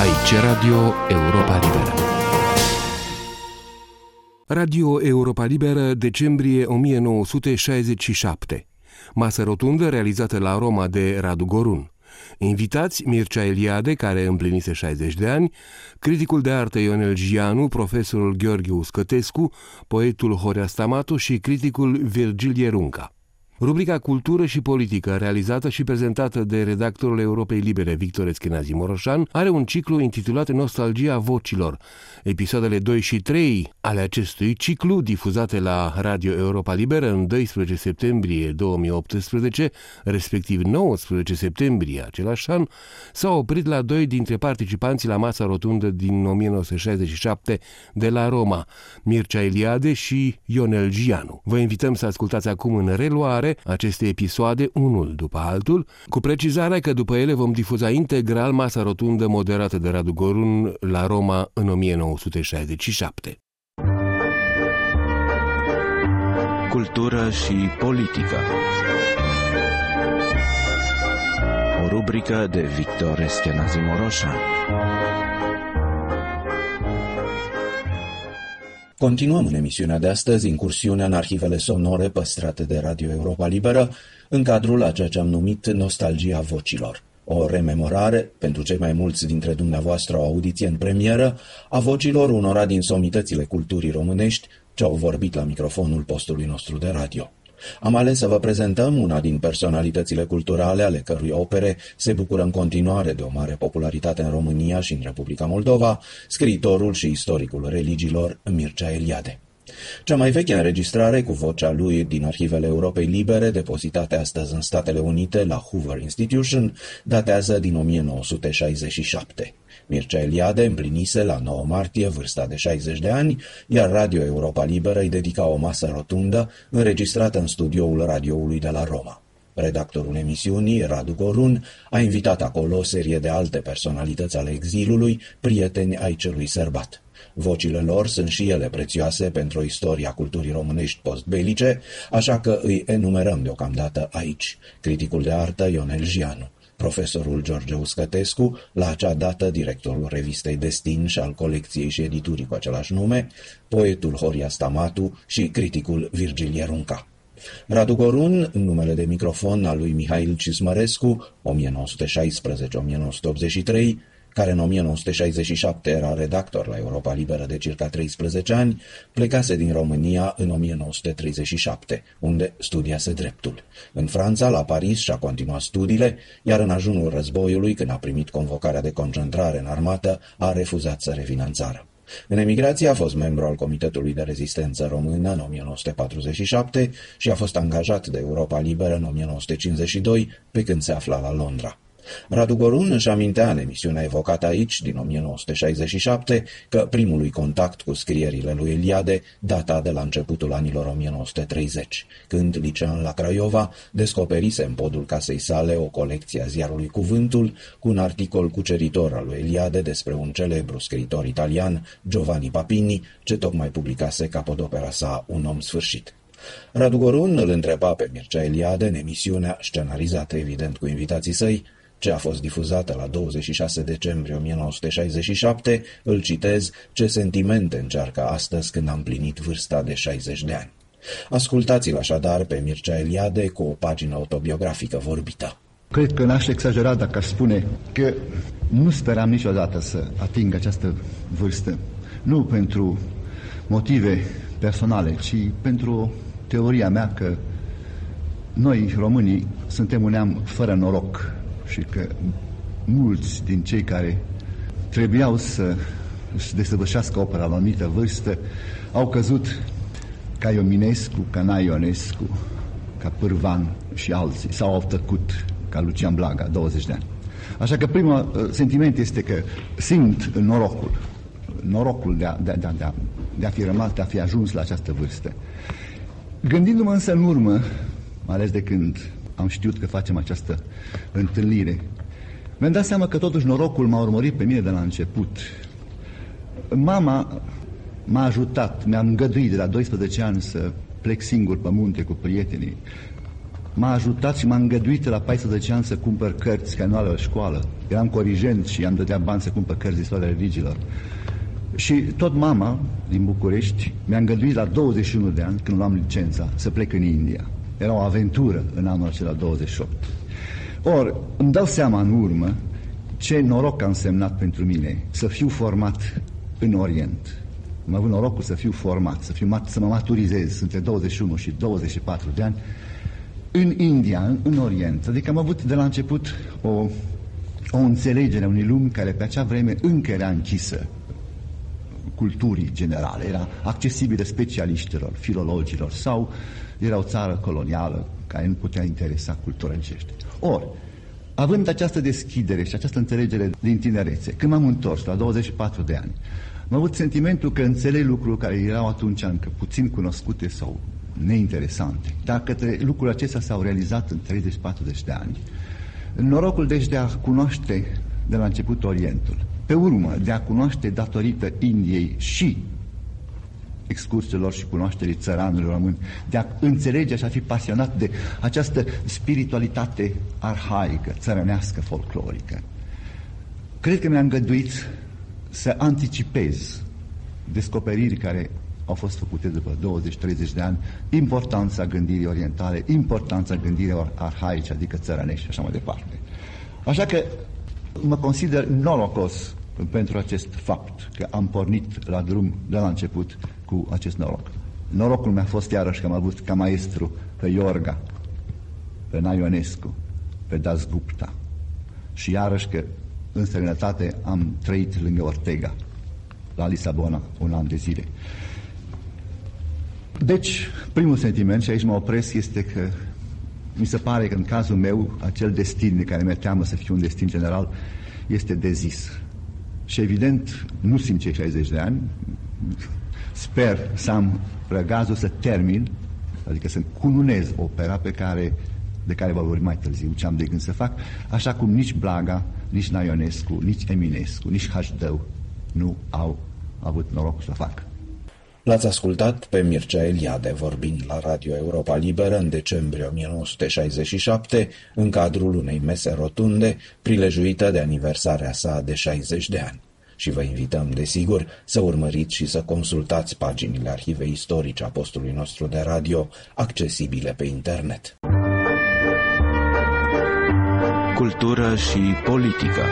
Aici Radio Europa Liberă. Radio Europa Liberă, decembrie 1967. Masă rotundă realizată la Roma de Radu Gorun. Invitați Mircea Eliade, care împlinise 60 de ani, criticul de artă Ionel Gianu, profesorul Gheorghe Uscătescu, poetul Horea Stamatu și criticul Virgil Ierunca. Rubrica Cultură și Politică, realizată și prezentată de redactorul Europei Libere Victor Eschenazi Moroșan, are un ciclu intitulat Nostalgia vocilor. Episoadele 2 și 3 ale acestui ciclu, difuzate la Radio Europa Liberă în 12 septembrie 2018, respectiv 19 septembrie același an, s-au oprit la doi dintre participanții la masa rotundă din 1967 de la Roma, Mircea Eliade și Ionel Gianu. Vă invităm să ascultați acum în reluare aceste episoade unul după altul, cu precizarea că după ele vom difuza integral masa rotundă moderată de Radu Gorun la Roma în 1967. Cultură și politică O rubrică de Victor Eschenazi Moroșan Continuăm în emisiunea de astăzi incursiunea în arhivele sonore păstrate de Radio Europa Liberă în cadrul a ceea ce am numit Nostalgia Vocilor. O rememorare, pentru cei mai mulți dintre dumneavoastră o audiție în premieră, a vocilor unora din somitățile culturii românești ce au vorbit la microfonul postului nostru de radio. Am ales să vă prezentăm una din personalitățile culturale ale cărui opere se bucură în continuare de o mare popularitate în România și în Republica Moldova, scriitorul și istoricul religiilor Mircea Eliade. Cea mai veche înregistrare cu vocea lui din arhivele Europei Libere, depozitate astăzi în Statele Unite la Hoover Institution, datează din 1967. Mircea Eliade împlinise la 9 martie vârsta de 60 de ani, iar Radio Europa Liberă îi dedica o masă rotundă înregistrată în studioul radioului de la Roma. Redactorul emisiunii, Radu Gorun, a invitat acolo o serie de alte personalități ale exilului, prieteni ai celui sărbat. Vocile lor sunt și ele prețioase pentru istoria culturii românești postbelice, așa că îi enumerăm deocamdată aici. Criticul de artă Ionel Gianu, profesorul George Uscătescu, la acea dată directorul revistei Destin și al colecției și editurii cu același nume, poetul Horia Stamatu și criticul Virgil Ierunca. Radu Gorun, în numele de microfon al lui Mihail Cismărescu, 1916-1983, care în 1967 era redactor la Europa Liberă de circa 13 ani, plecase din România în 1937, unde studiase dreptul. În Franța, la Paris, și-a continuat studiile, iar în ajunul războiului, când a primit convocarea de concentrare în armată, a refuzat să revină în țară. În emigrație a fost membru al Comitetului de Rezistență Română în 1947 și a fost angajat de Europa Liberă în 1952, pe când se afla la Londra. Radu Gorun își amintea în emisiunea evocată aici, din 1967, că primului contact cu scrierile lui Eliade data de la începutul anilor 1930, când, licean la Craiova, descoperise în podul casei sale o colecție a ziarului Cuvântul cu un articol cuceritor al lui Eliade despre un celebru scriitor italian, Giovanni Papini, ce tocmai publicase capodopera sa Un om sfârșit. Radu Gorun îl întreba pe Mircea Eliade în emisiunea, scenarizată evident cu invitații săi, ce a fost difuzată la 26 decembrie 1967, îl citez, ce sentimente încearcă astăzi când am plinit vârsta de 60 de ani. Ascultați-l așadar pe Mircea Eliade cu o pagină autobiografică vorbită. Cred că n-aș exagera dacă aș spune că nu speram niciodată să ating această vârstă. Nu pentru motive personale, ci pentru teoria mea că noi, românii, suntem un neam fără noroc și că mulți din cei care trebuiau să își desăvârșească opera la o anumită vârstă au căzut ca Iominescu, ca Naionescu, ca Pârvan și alții, sau au tăcut ca Lucian Blaga, 20 de ani. Așa că primul uh, sentiment este că simt norocul, norocul de a, de, de, de, a, de a fi rămas, de a fi ajuns la această vârstă. Gândindu-mă însă în urmă, mai ales de când am știut că facem această întâlnire. Mi-am dat seama că totuși norocul m-a urmărit pe mine de la început. Mama m-a ajutat, mi-a îngăduit de la 12 ani să plec singur pe munte cu prietenii. m-a ajutat și m-a îngăduit la 14 ani să cumpăr cărți care nu ale la școală. Eram corigent și am dădea bani să cumpăr cărți de istoria religiilor. Și tot mama din București mi-a îngăduit la 21 de ani, când luam licența, să plec în India. Era o aventură în anul acela 28. Or, îmi dau seama în urmă ce noroc a însemnat pentru mine să fiu format în Orient. Am avut norocul să fiu format, să, fiu, să mă maturizez între 21 și 24 de ani în India, în, în Orient. Adică am avut de la început o, o înțelegere a unei lumi care pe acea vreme încă era închisă culturii generale, era accesibilă specialiștilor, filologilor sau era o țară colonială care nu putea interesa cultura încește. Ori, având această deschidere și această înțelegere din tinerețe, când m-am întors la 24 de ani, am avut sentimentul că înțeleg lucruri care erau atunci încă puțin cunoscute sau neinteresante, dar către lucrurile acestea s-au realizat în 30-40 de ani. Norocul deci de a cunoaște de la început Orientul, pe urmă de a cunoaște datorită Indiei și excursiilor și cunoașterii țăranului român, de a înțelege și a fi pasionat de această spiritualitate arhaică, țărănească, folclorică. Cred că mi-a îngăduit să anticipez descoperiri care au fost făcute după 20-30 de ani, importanța gândirii orientale, importanța gândirii arhaice, adică țărănești și așa mai departe. Așa că mă consider norocos pentru acest fapt, că am pornit la drum de la început cu acest noroc. Norocul mi-a fost iarăși că am avut ca maestru pe Iorga, pe Naionescu, pe Das Gupta și iarăși că în străinătate am trăit lângă Ortega, la Lisabona, un an de zile. Deci, primul sentiment, și aici mă opresc, este că mi se pare că în cazul meu, acel destin de care mi-e teamă să fie un destin general, este dezis. Și evident, nu simt cei 60 de ani, sper să am răgazul să termin, adică să cununez opera pe care, de care vă vorbim mai târziu, ce am de gând să fac, așa cum nici Blaga, nici Naionescu, nici Eminescu, nici Hașdău nu au avut norocul să facă. L-ați ascultat pe Mircea Eliade vorbind la Radio Europa Liberă în decembrie 1967 în cadrul unei mese rotunde prilejuită de aniversarea sa de 60 de ani. Și vă invităm, desigur, să urmăriți și să consultați paginile arhivei istorice a postului nostru de radio, accesibile pe internet. Cultură și politică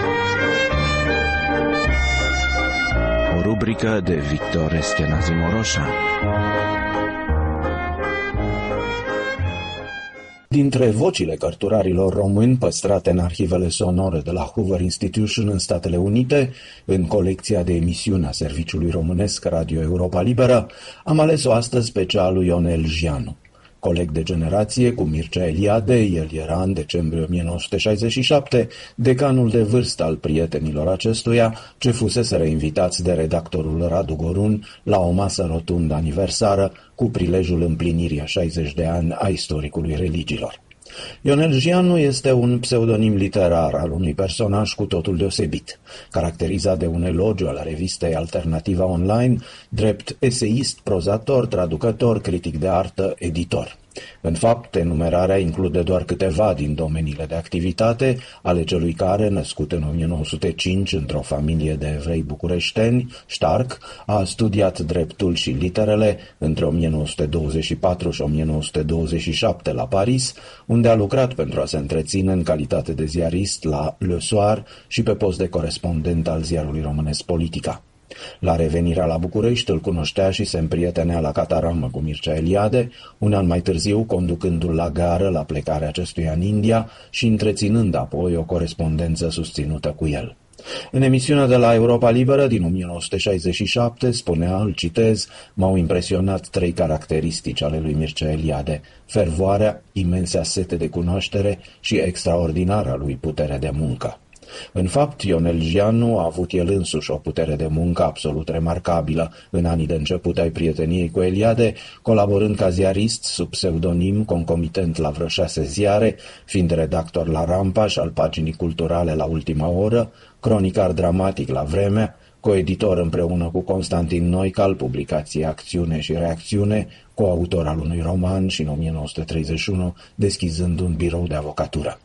o rubrică de Victor Eschenazi Moroșa. Dintre vocile cărturarilor români păstrate în arhivele sonore de la Hoover Institution în Statele Unite, în colecția de emisiuni a Serviciului Românesc Radio Europa Liberă, am ales-o astăzi pe cea lui Ionel Gianu. Coleg de generație cu Mircea Eliade, el era în decembrie 1967 decanul de vârstă al prietenilor acestuia, ce fusese reinvitați de redactorul Radu Gorun la o masă rotundă aniversară cu prilejul împlinirii a 60 de ani a istoricului religiilor. Ionel Gianu este un pseudonim literar al unui personaj cu totul deosebit, caracterizat de un elogiu al revistei Alternativa Online, drept eseist, prozator, traducător, critic de artă, editor. În fapt, enumerarea include doar câteva din domeniile de activitate ale celui care, născut în 1905 într-o familie de evrei bucureșteni, Stark, a studiat dreptul și literele între 1924 și 1927 la Paris, unde a lucrat pentru a se întreține în calitate de ziarist la Le Soir și pe post de corespondent al ziarului românesc Politica. La revenirea la București îl cunoștea și se împrietenea la cataramă cu Mircea Eliade, un an mai târziu conducându-l la gară la plecarea acestuia în India și întreținând apoi o corespondență susținută cu el. În emisiunea de la Europa Liberă din 1967 spunea, îl citez, m-au impresionat trei caracteristici ale lui Mircea Eliade, fervoarea, imensea sete de cunoaștere și extraordinara lui putere de muncă. În fapt, Ionel Gianu a avut el însuși o putere de muncă absolut remarcabilă în anii de început ai prieteniei cu Eliade, colaborând ca ziarist sub pseudonim concomitent la vreo șase ziare, fiind redactor la Rampa și al paginii culturale la ultima oră, cronicar dramatic la vremea, coeditor împreună cu Constantin Noical, publicație Acțiune și Reacțiune, coautor al unui roman și în 1931 deschizând un birou de avocatură.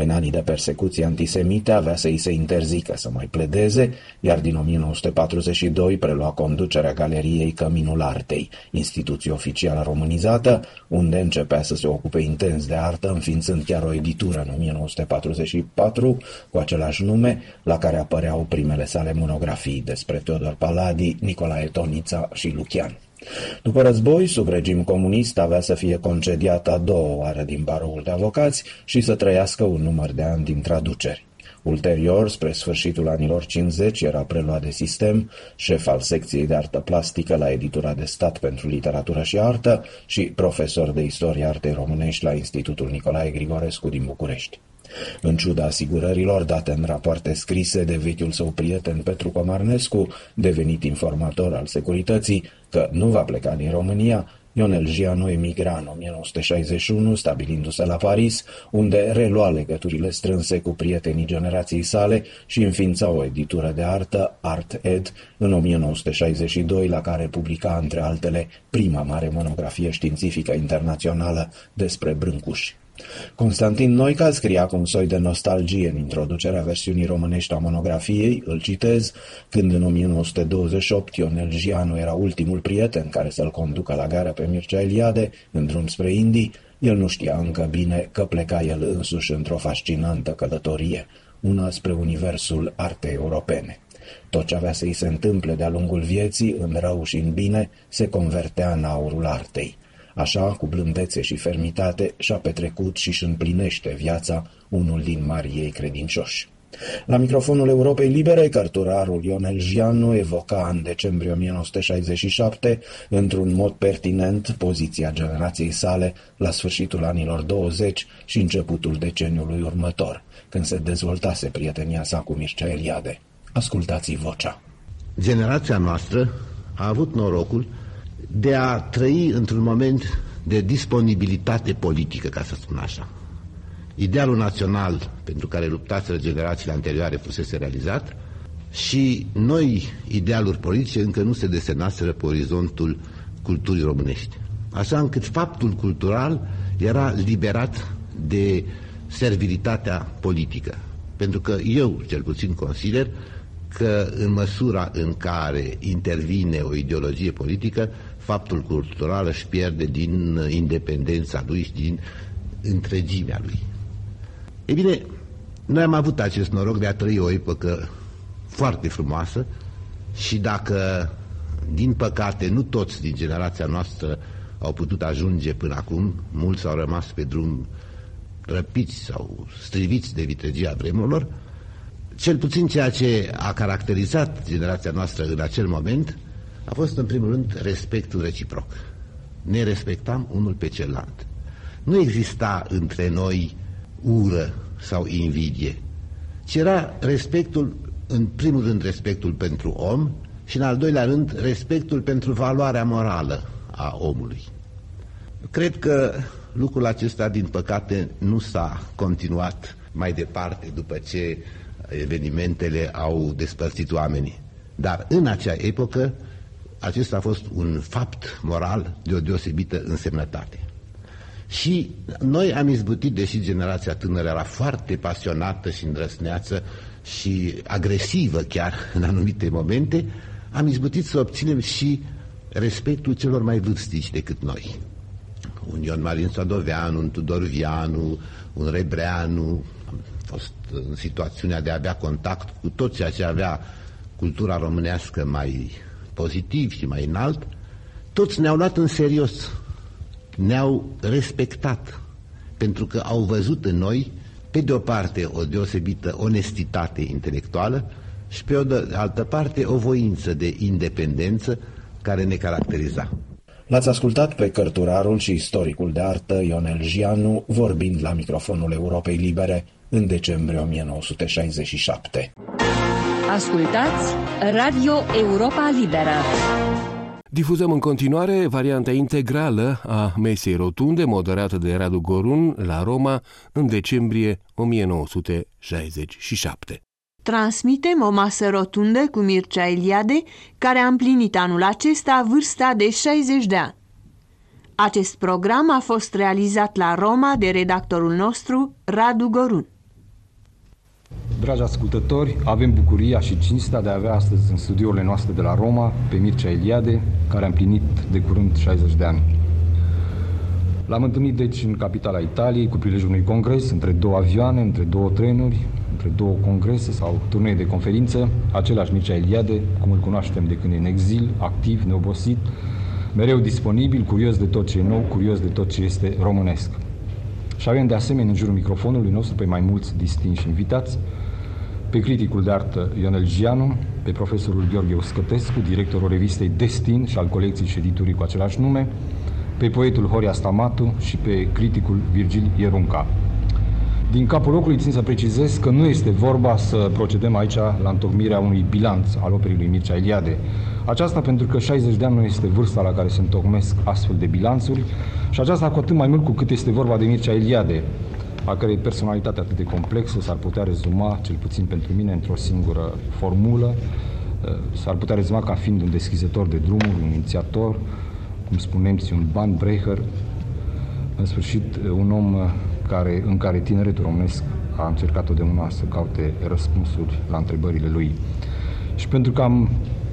În anii de persecuție antisemite avea să îi se interzică să mai pledeze, iar din 1942 prelua conducerea galeriei Căminul Artei, instituție oficială românizată, unde începea să se ocupe intens de artă, înființând chiar o editură în 1944 cu același nume, la care apăreau primele sale monografii despre Teodor Paladi, Nicolae Tonița și Lucian. După război, sub regim comunist, avea să fie concediat a doua oară din baroul de avocați și să trăiască un număr de ani din traduceri. Ulterior, spre sfârșitul anilor 50, era preluat de sistem, șef al secției de artă plastică la Editura de Stat pentru Literatură și Artă și profesor de istorie artei românești la Institutul Nicolae Grigorescu din București. În ciuda asigurărilor date în rapoarte scrise de vechiul său prieten Petru Comarnescu, devenit informator al securității, că nu va pleca din România, Ionel Gianu emigra în 1961, stabilindu-se la Paris, unde relua legăturile strânse cu prietenii generației sale și înființa o editură de artă, Art Ed, în 1962, la care publica, între altele, prima mare monografie științifică internațională despre brâncuși. Constantin Noica scria cu un soi de nostalgie în introducerea versiunii românești a monografiei, îl citez, când în 1928 Ionel Gianu era ultimul prieten care să-l conducă la gara pe Mircea Eliade, în drum spre Indii, el nu știa încă bine că pleca el însuși într-o fascinantă călătorie, una spre universul artei europene. Tot ce avea să-i se întâmple de-a lungul vieții, în rău și în bine, se convertea în aurul artei. Așa, cu blândețe și fermitate, și-a petrecut și își împlinește viața unul din marii ei credincioși. La microfonul Europei Libere, cărturarul Ionel Gianu evoca în decembrie 1967, într-un mod pertinent, poziția generației sale la sfârșitul anilor 20 și începutul deceniului următor, când se dezvoltase prietenia sa cu Mircea Eliade. Ascultați vocea. Generația noastră a avut norocul de a trăi într-un moment de disponibilitate politică, ca să spun așa. Idealul național pentru care luptaseră generațiile anterioare fusese realizat și noi idealuri politice încă nu se desenaseră pe orizontul culturii românești. Așa încât faptul cultural era liberat de servilitatea politică. Pentru că eu, cel puțin, consider că în măsura în care intervine o ideologie politică, faptul cultural își pierde din independența lui și din întregimea lui. E bine, noi am avut acest noroc de a trăi o epocă foarte frumoasă și dacă, din păcate, nu toți din generația noastră au putut ajunge până acum, mulți au rămas pe drum răpiți sau striviți de vitregia vremurilor, cel puțin ceea ce a caracterizat generația noastră în acel moment a fost în primul rând respectul reciproc. Ne respectam unul pe celălalt. Nu exista între noi ură sau invidie, ci era respectul, în primul rând respectul pentru om și în al doilea rând respectul pentru valoarea morală a omului. Cred că lucrul acesta, din păcate, nu s-a continuat mai departe după ce evenimentele au despărțit oamenii. Dar în acea epocă acesta a fost un fapt moral de o deosebită însemnătate. Și noi am izbutit, deși generația tânără era foarte pasionată și îndrăsneață și agresivă chiar în anumite momente, am izbutit să obținem și respectul celor mai vârstici decât noi. Un Ion Marin Sadoveanu, un Tudor Vianu, un Rebreanu, am fost în situațiunea de a avea contact cu tot ceea ce avea cultura românească mai pozitiv și mai înalt, toți ne-au luat în serios, ne-au respectat, pentru că au văzut în noi, pe de o parte, o deosebită onestitate intelectuală și pe o de altă parte, o voință de independență care ne caracteriza. L-ați ascultat pe cărturarul și istoricul de artă Ionel Gianu vorbind la microfonul Europei Libere în decembrie 1967. Ascultați Radio Europa Liberă. Difuzăm în continuare varianta integrală a mesei rotunde moderată de Radu Gorun la Roma în decembrie 1967. transmitem o masă rotundă cu Mircea Eliade, care a împlinit anul acesta vârsta de 60 de ani. Acest program a fost realizat la Roma de redactorul nostru, Radu Gorun. Dragi ascultători, avem bucuria și cinstea de a avea astăzi în studiourile noastre de la Roma pe Mircea Eliade, care a împlinit de curând 60 de ani. L-am întâlnit deci în capitala Italiei cu prilejul unui congres între două avioane, între două trenuri, între două congrese sau turnee de conferință, același Mircea Eliade, cum îl cunoaștem de când e în exil, activ, neobosit, mereu disponibil, curios de tot ce e nou, curios de tot ce este românesc. Și avem de asemenea în jurul microfonului nostru pe mai mulți distinși invitați, pe criticul de artă Ionel Gianu, pe profesorul Gheorghe Uscătescu, directorul revistei Destin și al colecției și editurii cu același nume, pe poetul Horia Stamatu și pe criticul Virgil Ierunca. Din capul locului țin să precizez că nu este vorba să procedăm aici la întocmirea unui bilanț al operii lui Mircea Eliade. Aceasta pentru că 60 de ani nu este vârsta la care se întocmesc astfel de bilanțuri și aceasta cu atât mai mult cu cât este vorba de Mircea Eliade, a cărei personalitate atât de complexă s-ar putea rezuma, cel puțin pentru mine, într-o singură formulă, s-ar putea rezuma ca fiind un deschizător de drumuri, un inițiator, cum spunem, un bahnbrecher, în sfârșit un om care, în care tineretul românesc a încercat totdeauna să caute răspunsuri la întrebările lui. Și pentru că am,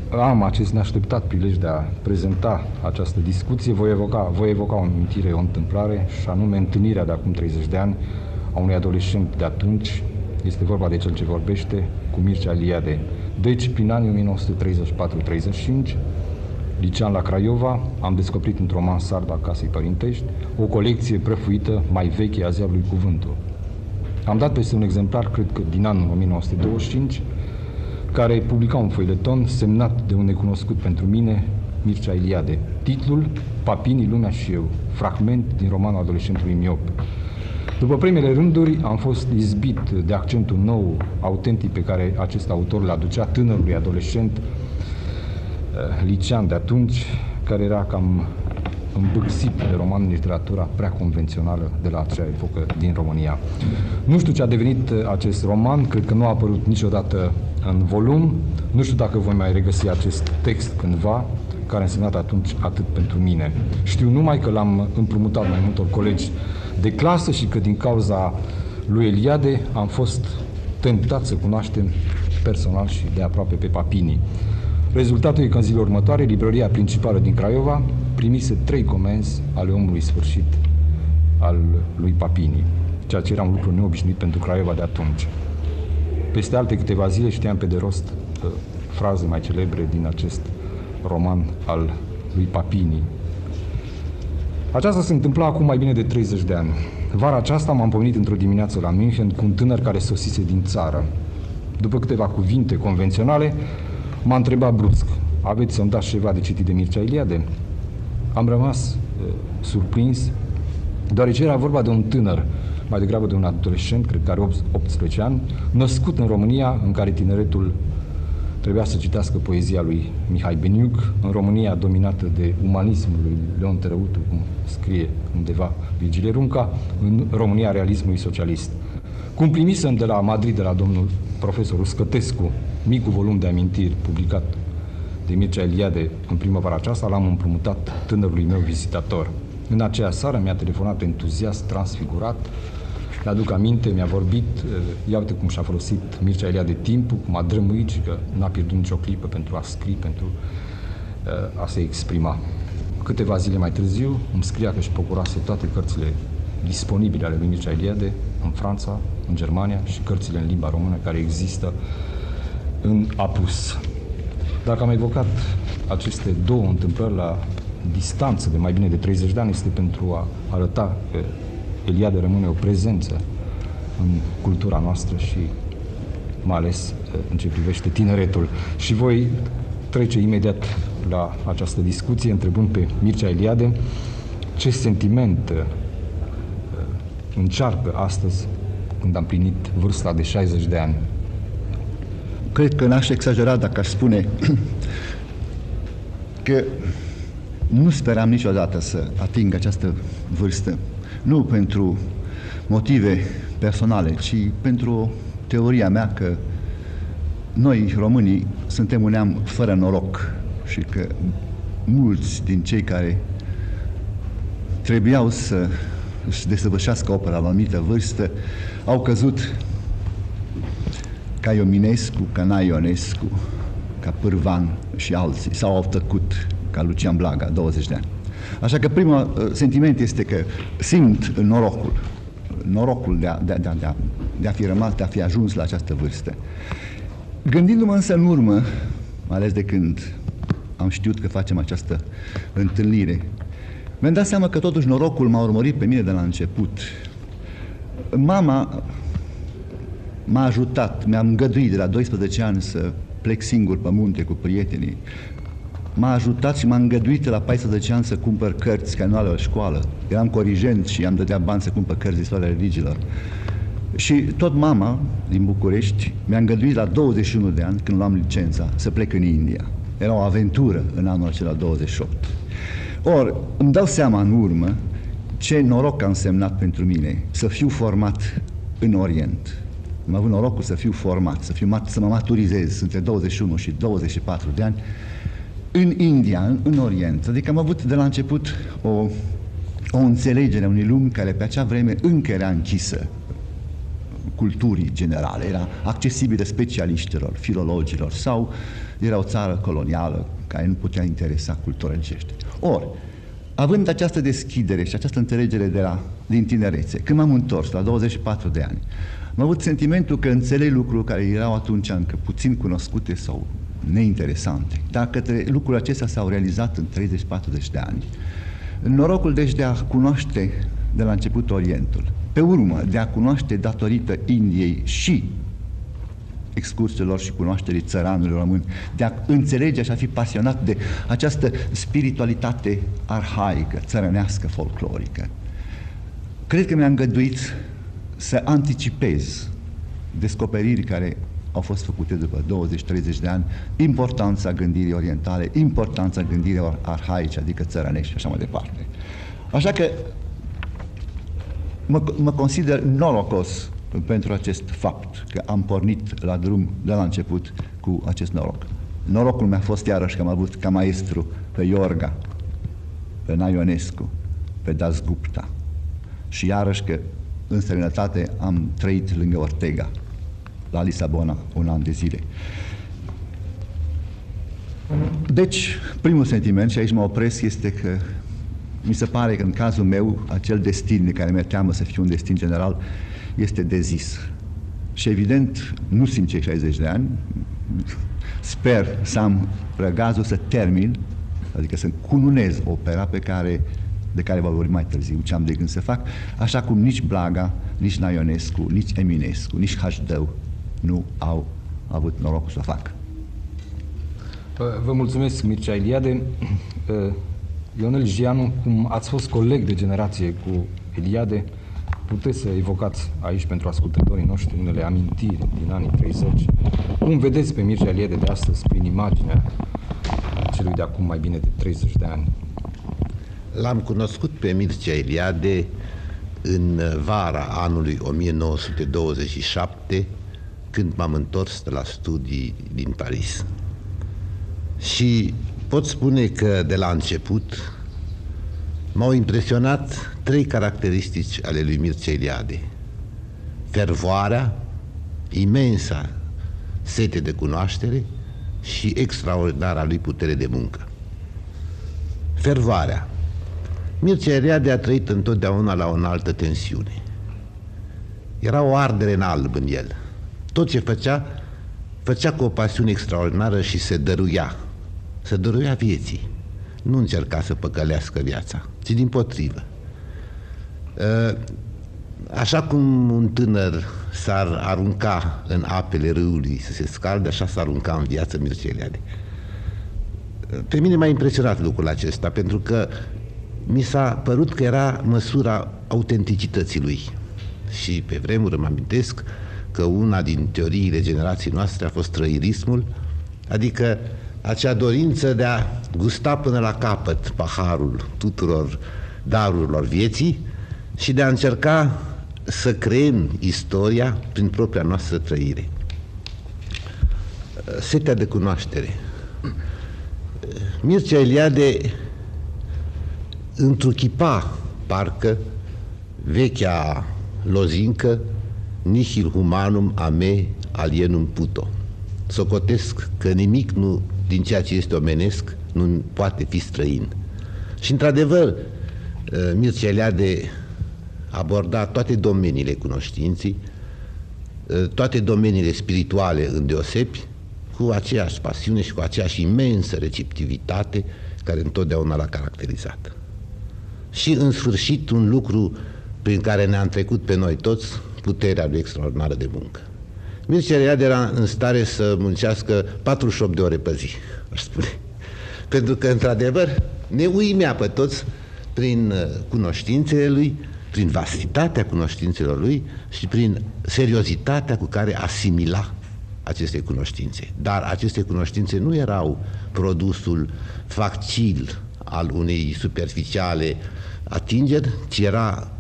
am acest neașteptat prilej de a prezenta această discuție, voi evoca, voi evoca o amintire, o întâmplare, și anume întâlnirea de acum 30 de ani a unui adolescent de atunci, este vorba de cel ce vorbește, cu Mircea Eliade. Deci, prin anii 1934-35, licean la Craiova, am descoperit într-o mansardă a casei părintești o colecție prăfuită mai veche a ziarului Cuvântul. Am dat peste un exemplar, cred că din anul 1925, care publica un foileton semnat de un necunoscut pentru mine, Mircea Iliade. Titlul, Papinii, lumea și eu, fragment din romanul adolescentului miop. După primele rânduri am fost izbit de accentul nou, autentic pe care acest autor îl aducea tânărului adolescent Eh, licean de atunci, care era cam îmbârțit de roman în literatura prea convențională de la acea epocă din România. Nu știu ce a devenit eh, acest roman, cred că nu a apărut niciodată în volum, nu știu dacă voi mai regăsi acest text cândva, care a însemnat atunci atât pentru mine. Știu numai că l-am împrumutat mai multor colegi de clasă și că din cauza lui Eliade am fost tentat să cunoaștem personal și de aproape pe Papini. Rezultatul e că în zilele următoare, librăria principală din Craiova primise trei comenzi ale omului sfârșit al lui Papini, ceea ce era un lucru neobișnuit pentru Craiova de atunci. Peste alte câteva zile știam pe de rost uh, fraze mai celebre din acest roman al lui Papini. Aceasta se întâmpla acum mai bine de 30 de ani. Vara aceasta m-am pomenit într-o dimineață la München cu un tânăr care sosise din țară. După câteva cuvinte convenționale, M-a întrebat brusc, aveți să-mi dați ceva de citit de Mircea Iliade? Am rămas uh, surprins, deoarece era vorba de un tânăr, mai degrabă de un adolescent, cred că are 18 ani, născut în România, în care tineretul trebuia să citească poezia lui Mihai Beniuc, în România dominată de umanismul lui Leon Tărăutu, cum scrie undeva Virgile Runca, în România realismului socialist. Cum primisem de la Madrid, de la domnul profesor Scătescu, micul volum de amintiri publicat de Mircea Eliade în primăvara aceasta, l-am împrumutat tânărului meu vizitator. În aceea seară mi-a telefonat entuziast, transfigurat, mi-aduc aminte, mi-a vorbit, eh, ia uite cum și-a folosit Mircea Eliade timpul, cum a drămuit și că n-a pierdut nicio clipă pentru a scrie, pentru uh, a se exprima. Câteva zile mai târziu îmi scria că își procurase toate cărțile disponibile ale lui Mircea Eliade în Franța, în Germania și cărțile în limba română care există în apus. Dacă am evocat aceste două întâmplări la distanță de mai bine de 30 de ani, este pentru a arăta că Eliade rămâne o prezență în cultura noastră și mai ales uh, în ce privește tineretul. Și voi trece imediat la această discuție, întrebând pe Mircea Eliade ce sentiment uh, încearcă astăzi, când am plinit vârsta de 60 de ani, Cred că n-aș exagera dacă aș spune că nu speram niciodată să ating această vârstă. Nu pentru motive personale, ci pentru teoria mea că noi, românii, suntem un neam fără noroc și că mulți din cei care trebuiau să își desăvârșească opera la o anumită vârstă au căzut ca Iominescu, ca Naionescu, ca Pârvan și alții, sau au tăcut ca Lucian Blaga, 20 de ani. Așa că primul uh, sentiment este că simt norocul, norocul de a, de, a, de, a, de a fi rămas, de a fi ajuns la această vârstă. Gândindu-mă însă în urmă, mai ales de când am știut că facem această întâlnire, mi-am dat seama că totuși norocul m-a urmărit pe mine de la început. Mama m-a ajutat, mi-a îngăduit de la 12 ani să plec singur pe munte cu prietenii. M-a ajutat și m-a îngăduit la 14 ani să cumpăr cărți ca la școală. Eram corigent și am dădea bani să cumpăr cărți de istoria religiilor. Și tot mama din București mi-a îngăduit la 21 de ani, când luam licența, să plec în India. Era o aventură în anul acela 28. Ori, îmi dau seama în urmă ce noroc a însemnat pentru mine să fiu format în Orient. Am avut norocul să fiu format, să, fiu, să mă maturizez între 21 și 24 de ani în India, în, în Orient. Adică am avut de la început o, o înțelegere a unei lumi care pe acea vreme încă era închisă culturii generale, era accesibilă specialiștilor, filologilor sau era o țară colonială care nu putea interesa cultura religește. Ori, având această deschidere și această înțelegere de la, din tinerețe, când m-am întors la 24 de ani, am avut sentimentul că înțeleg lucruri care erau atunci încă puțin cunoscute sau neinteresante, dar către lucrurile acestea s-au realizat în 30-40 de ani. Norocul deci de a cunoaște de la început Orientul, pe urmă de a cunoaște datorită Indiei și excursiilor și cunoașterii țăranului român, de a înțelege și aș fi pasionat de această spiritualitate arhaică, țărănească, folclorică. Cred că mi-a îngăduit să anticipez descoperiri care au fost făcute după 20-30 de ani, importanța gândirii orientale, importanța gândirii arhaice, adică țărănești și așa mai departe. Așa că mă, mă consider norocos pentru acest fapt, că am pornit la drum de la început cu acest noroc. Norocul mi-a fost iarăși că am avut ca maestru pe Iorga, pe Naionescu, pe Das Gupta. Și iarăși că în străinătate am trăit lângă Ortega, la Lisabona, un an de zile. Deci, primul sentiment, și aici mă opresc, este că mi se pare că în cazul meu, acel destin de care mi-e teamă să fiu un destin general, este dezis. Și evident, nu simt cei 60 de ani, sper să am răgazul să termin, adică să cununez opera pe care, de care va vorbi mai târziu, ce am de gând să fac, așa cum nici Blaga, nici Naionescu, nici Eminescu, nici Hașdău nu au avut norocul să o facă. Vă mulțumesc, Mircea Eliade. Ionel Gianu, cum ați fost coleg de generație cu Eliade, puteți să evocați aici pentru ascultătorii noștri unele amintiri din anii 30. Cum vedeți pe Mircea Eliade de astăzi prin imaginea celui de acum mai bine de 30 de ani? L-am cunoscut pe Mircea Eliade în vara anului 1927, când m-am întors de la studii din Paris. Și pot spune că de la început m-au impresionat trei caracteristici ale lui Mircea Eliade. Fervoarea, imensa sete de cunoaștere și extraordinara lui putere de muncă. Fervoarea. Mircea Eliade a trăit întotdeauna la o înaltă tensiune. Era o ardere în alb în el. Tot ce făcea, făcea cu o pasiune extraordinară și se dăruia. Se dăruia vieții. Nu încerca să păcălească viața, ci din potrivă. Ă, așa cum un tânăr s-ar arunca în apele râului să se scalde, așa s-ar arunca în viață Mircea Eliade. Pe mine m-a impresionat lucrul acesta, pentru că mi s-a părut că era măsura autenticității lui. Și pe vremuri îmi amintesc că una din teoriile generației noastre a fost trăirismul, adică acea dorință de a gusta până la capăt paharul tuturor darurilor vieții și de a încerca să creăm istoria prin propria noastră trăire. setea de cunoaștere. Mircea Eliade întruchipa, parcă, vechea lozincă nihil humanum a me alienum puto. Socotesc că nimic nu din ceea ce este omenesc nu poate fi străin. Și într-adevăr, Mircea Eliade aborda toate domeniile cunoștinții, toate domeniile spirituale îndeosebi, cu aceeași pasiune și cu aceeași imensă receptivitate care întotdeauna l-a caracterizat. Și în sfârșit un lucru prin care ne-a trecut pe noi toți puterea lui extraordinară de muncă. Mircea Eliade era în stare să muncească 48 de ore pe zi, aș spune. Pentru că, într-adevăr, ne uimea pe toți prin uh, cunoștințele lui, prin vastitatea cunoștințelor lui și prin seriozitatea cu care asimila aceste cunoștințe. Dar aceste cunoștințe nu erau produsul facil al unei superficiale atingeri, ci era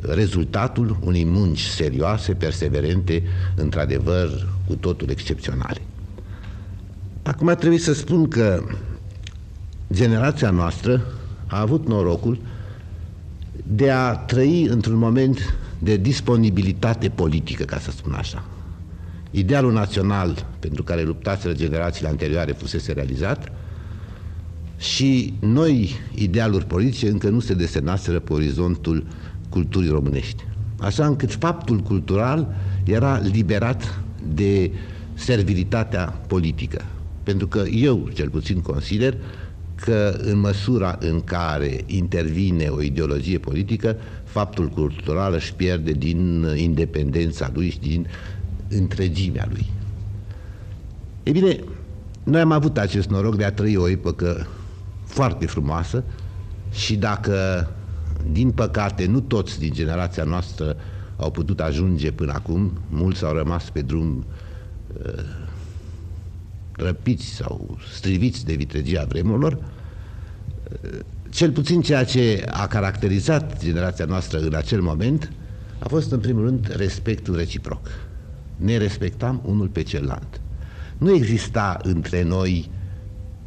rezultatul unei munci serioase, perseverente, într-adevăr, cu totul excepționale. Acum trebuie să spun că generația noastră a avut norocul de a trăi într-un moment de disponibilitate politică, ca să spun așa. Idealul național pentru care luptaseră generațiile anterioare fusese realizat și noi idealuri politice încă nu se desenaseră pe orizontul culturii românești. Așa încât faptul cultural era liberat de servilitatea politică. Pentru că eu, cel puțin, consider că în măsura în care intervine o ideologie politică, faptul cultural își pierde din independența lui și din întregimea lui. E bine, noi am avut acest noroc de a trăi o epocă foarte frumoasă și dacă, din păcate, nu toți din generația noastră au putut ajunge până acum, mulți au rămas pe drum uh, răpiți sau striviți de vitregia vremurilor, uh, cel puțin ceea ce a caracterizat generația noastră în acel moment a fost, în primul rând, respectul reciproc. Ne respectam unul pe celălalt. Nu exista între noi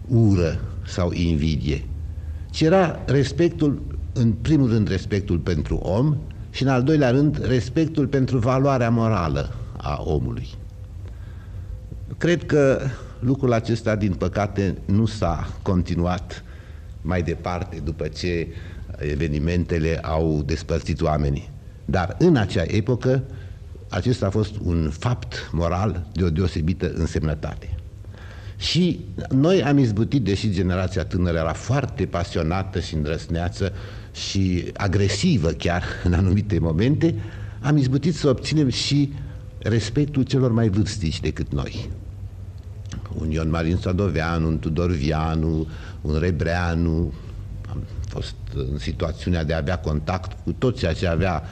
ură sau invidie, ci era respectul, în primul rând, respectul pentru om și, în al doilea rând, respectul pentru valoarea morală a omului. Cred că lucrul acesta, din păcate, nu s-a continuat mai departe după ce evenimentele au despărțit oamenii. Dar în acea epocă, acesta a fost un fapt moral de o deosebită însemnătate. Și noi am izbutit, deși generația tânără era foarte pasionată și îndrăsneață și agresivă chiar în anumite momente, am izbutit să obținem și respectul celor mai vârstici decât noi. Un Ion Marin Sadoveanu, un Tudor Vianu, un Rebreanu, am fost în situațiunea de a avea contact cu tot ceea ce avea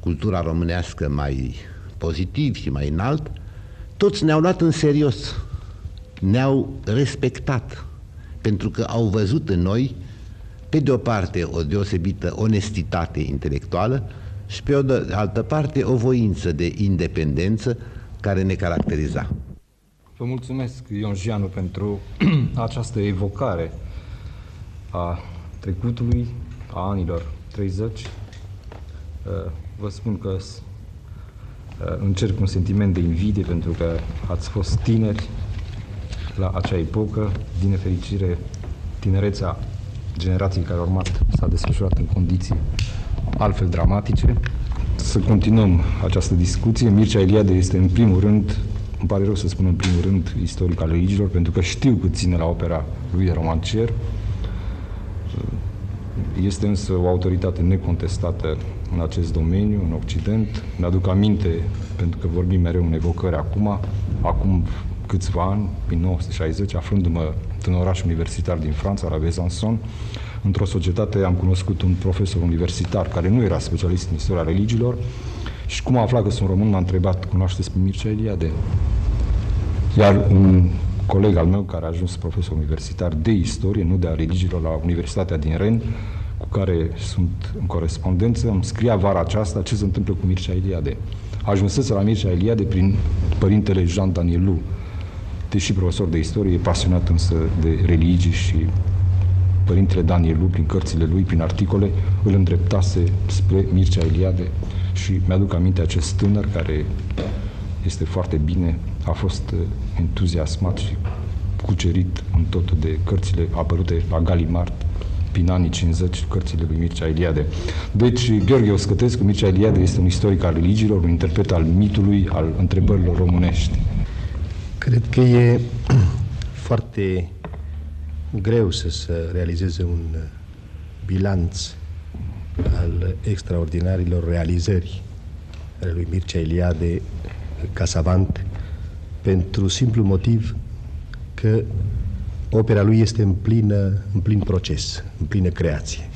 cultura românească mai pozitiv și mai înalt, toți ne-au luat în serios, ne-au respectat, pentru că au văzut în noi, pe de o parte, o deosebită onestitate intelectuală și pe o de altă parte, o voință de independență care ne caracteriza. Vă mulțumesc, Ion Jianu, pentru această evocare a trecutului, a anilor 30. Uh, vă spun că uh, încerc un sentiment de invidie pentru că ați fost tineri la acea epocă. Din nefericire, tinerețea generației care a urmat s-a desfășurat în condiții altfel dramatice. Să continuăm această discuție. Mircea Eliade este în primul rând îmi pare rău să spun în primul rând istoric al religiilor, pentru că știu cât ține la opera lui de romancier. Este însă o autoritate necontestată în acest domeniu, în Occident. Mi-aduc aminte, pentru că vorbim mereu în evocări acum, acum câțiva ani, prin 1960, aflându-mă în oraș universitar din Franța, la Besançon, într-o societate am cunoscut un profesor universitar care nu era specialist în istoria religiilor, și cum a aflat că sunt român, m-a întrebat, cunoașteți pe Mircea Eliade? Iar un coleg al meu, care a ajuns profesor universitar de istorie, nu de a religiilor, la Universitatea din Ren, cu care sunt în corespondență, îmi scria vara aceasta ce se întâmplă cu Mircea Eliade. Ajunsese la Mircea Eliade prin părintele Jean Danielu, deși profesor de istorie, e pasionat însă de religii și părintele Danielu, prin cărțile lui, prin articole, îl îndreptase spre Mircea Eliade și mi-aduc aminte acest tânăr care este foarte bine, a fost uh, entuziasmat și cucerit în totul de cărțile apărute la Galimard prin anii 50, cărțile lui Mircea Eliade. Deci, Gheorghe Oscătescu, Mircea Eliade este un istoric al religiilor, un interpret al mitului, al întrebărilor românești. Cred că e foarte greu să se realizeze un bilanț al extraordinarilor realizări ale lui Mircea Eliade ca savant pentru simplu motiv că opera lui este în, plină, în plin proces, în plină creație.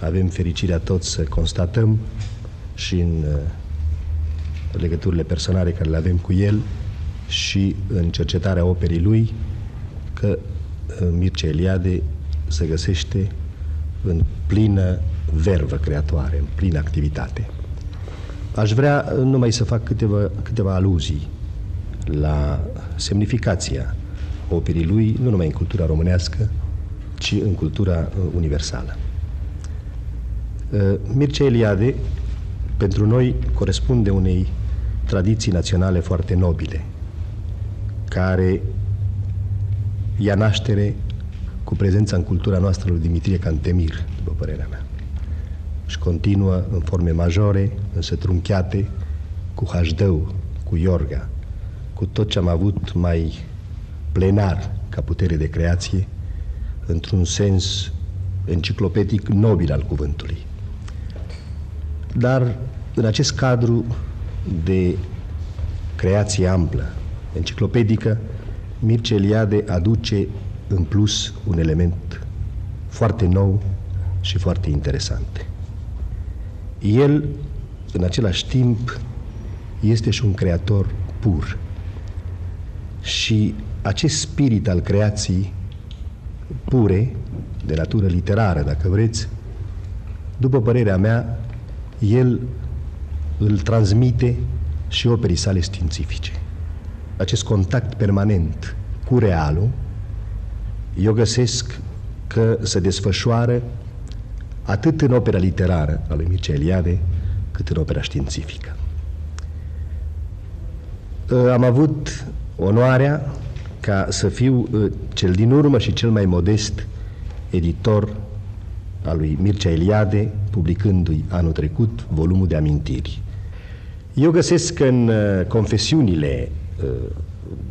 Avem fericirea toți să constatăm și în uh, legăturile personale care le avem cu el și în cercetarea operii lui că uh, Mircea Eliade se găsește în plină vervă creatoare, în plină activitate. Aș vrea numai să fac câteva, câteva aluzii la semnificația operii lui, nu numai în cultura românească, ci în cultura uh, universală. Uh, Mircea Eliade, pentru noi, corespunde unei tradiții naționale foarte nobile, care ia naștere cu prezența în cultura noastră lui Dimitrie Cantemir, după părerea mea. Și continuă în forme majore, însă trunchiate, cu Hajdău, cu Iorga, cu tot ce am avut mai plenar ca putere de creație, într-un sens enciclopedic nobil al cuvântului. Dar în acest cadru de creație amplă, enciclopedică, Mircea Eliade aduce în plus un element foarte nou și foarte interesant. El, în același timp, este și un creator pur. Și acest spirit al creației pure, de natură literară, dacă vreți, după părerea mea, el îl transmite și operii sale științifice. Acest contact permanent cu realul, eu găsesc că se desfășoară atât în opera literară a lui Mircea Eliade, cât în opera științifică. Am avut onoarea ca să fiu uh, cel din urmă și cel mai modest editor al lui Mircea Eliade, publicându-i anul trecut volumul de amintiri. Eu găsesc că în uh, confesiunile uh,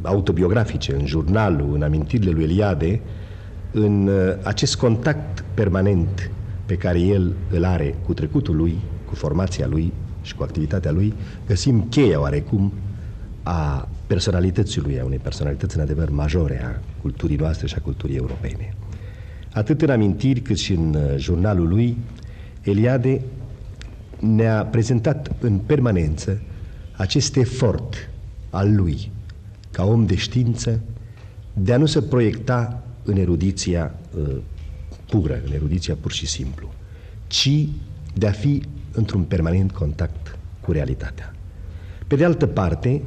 autobiografice, în jurnalul, în amintirile lui Eliade, în acest contact permanent pe care el îl are cu trecutul lui, cu formația lui și cu activitatea lui, găsim cheia oarecum a personalității lui, a unei personalități în adevăr majore a culturii noastre și a culturii europene. Atât în amintiri cât și în uh, jurnalul lui, Eliade ne-a prezentat în permanență acest efort al lui, ca om de știință, de a nu se proiecta în erudiția uh, pură, în erudiția pur și simplu, ci de a fi într-un permanent contact cu realitatea. Pe de altă parte,